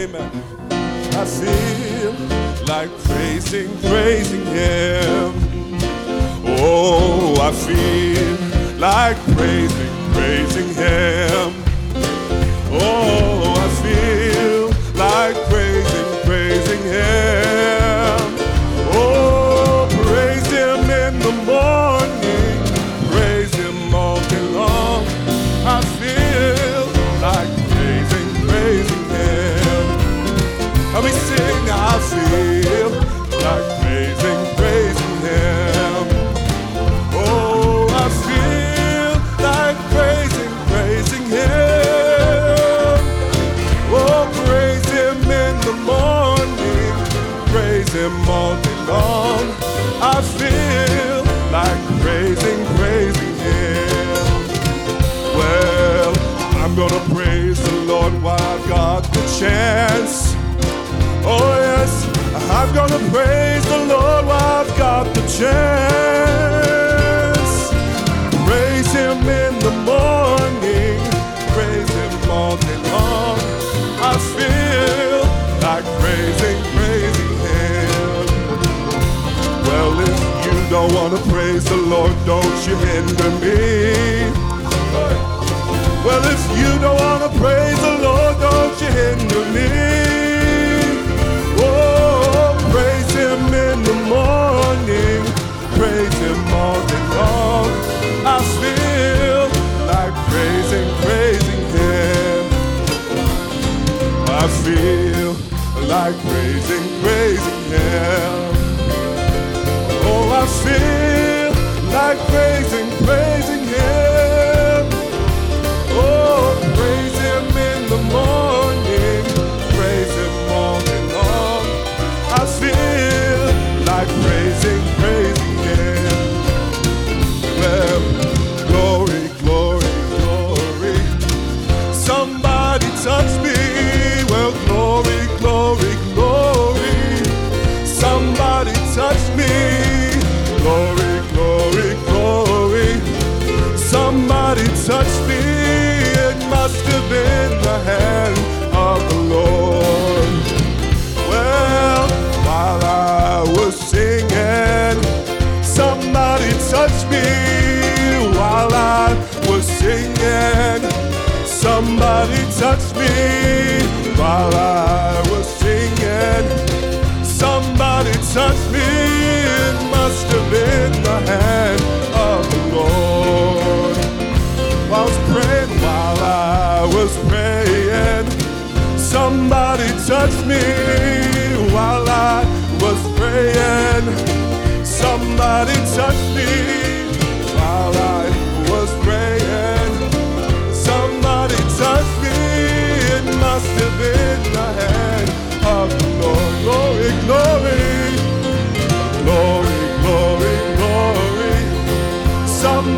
Amen. I feel like praising, praising Him. Oh, I feel like Let me sing, I feel like praising, praising Him. Oh, I feel like praising, praising Him. Oh, praise Him in the morning, praise Him all day long. I feel like praising, praising Him. Well, I'm gonna praise the Lord while I've got the chance. Oh, yes, I'm gonna praise the Lord while I've got the chance. Praise Him in the morning, praise Him all day long. I feel like praising, praising Him. Well, if you don't want to praise the Lord, don't you hinder me. Well, if you don't want to praise the Lord, don't you hinder me. Feel like praising, praising Him. Oh, I feel like praising, praising Him. Oh, praise Him in the morning, praise Him all day long. I feel like praising, praising Him. Well, glory, glory, glory. Somebody touch me. Touched me. While I was singing, somebody touched me. It must have been the hand of the Lord. I was praying while I was praying. Somebody touched me while I was praying. Somebody touched me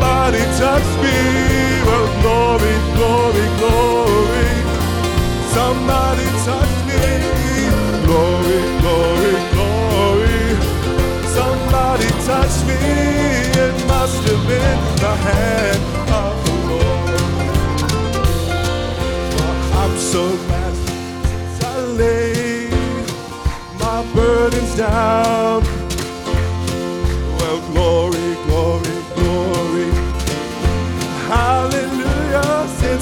Somebody touch me. Well, glory, glory, glory. Somebody touch me. Glory, glory, glory. Somebody touch me. It must have been the hand of the Lord. I'm so glad since I laid my burdens down.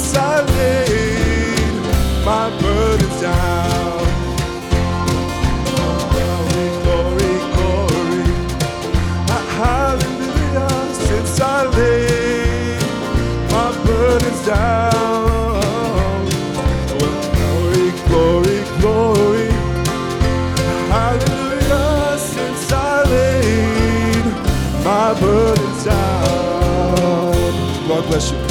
Since I laid my burdens down. Glory, glory, glory. Hallelujah, since I laid my burdens down. Glory, glory, glory. Hallelujah, since I laid my burdens down. God bless you.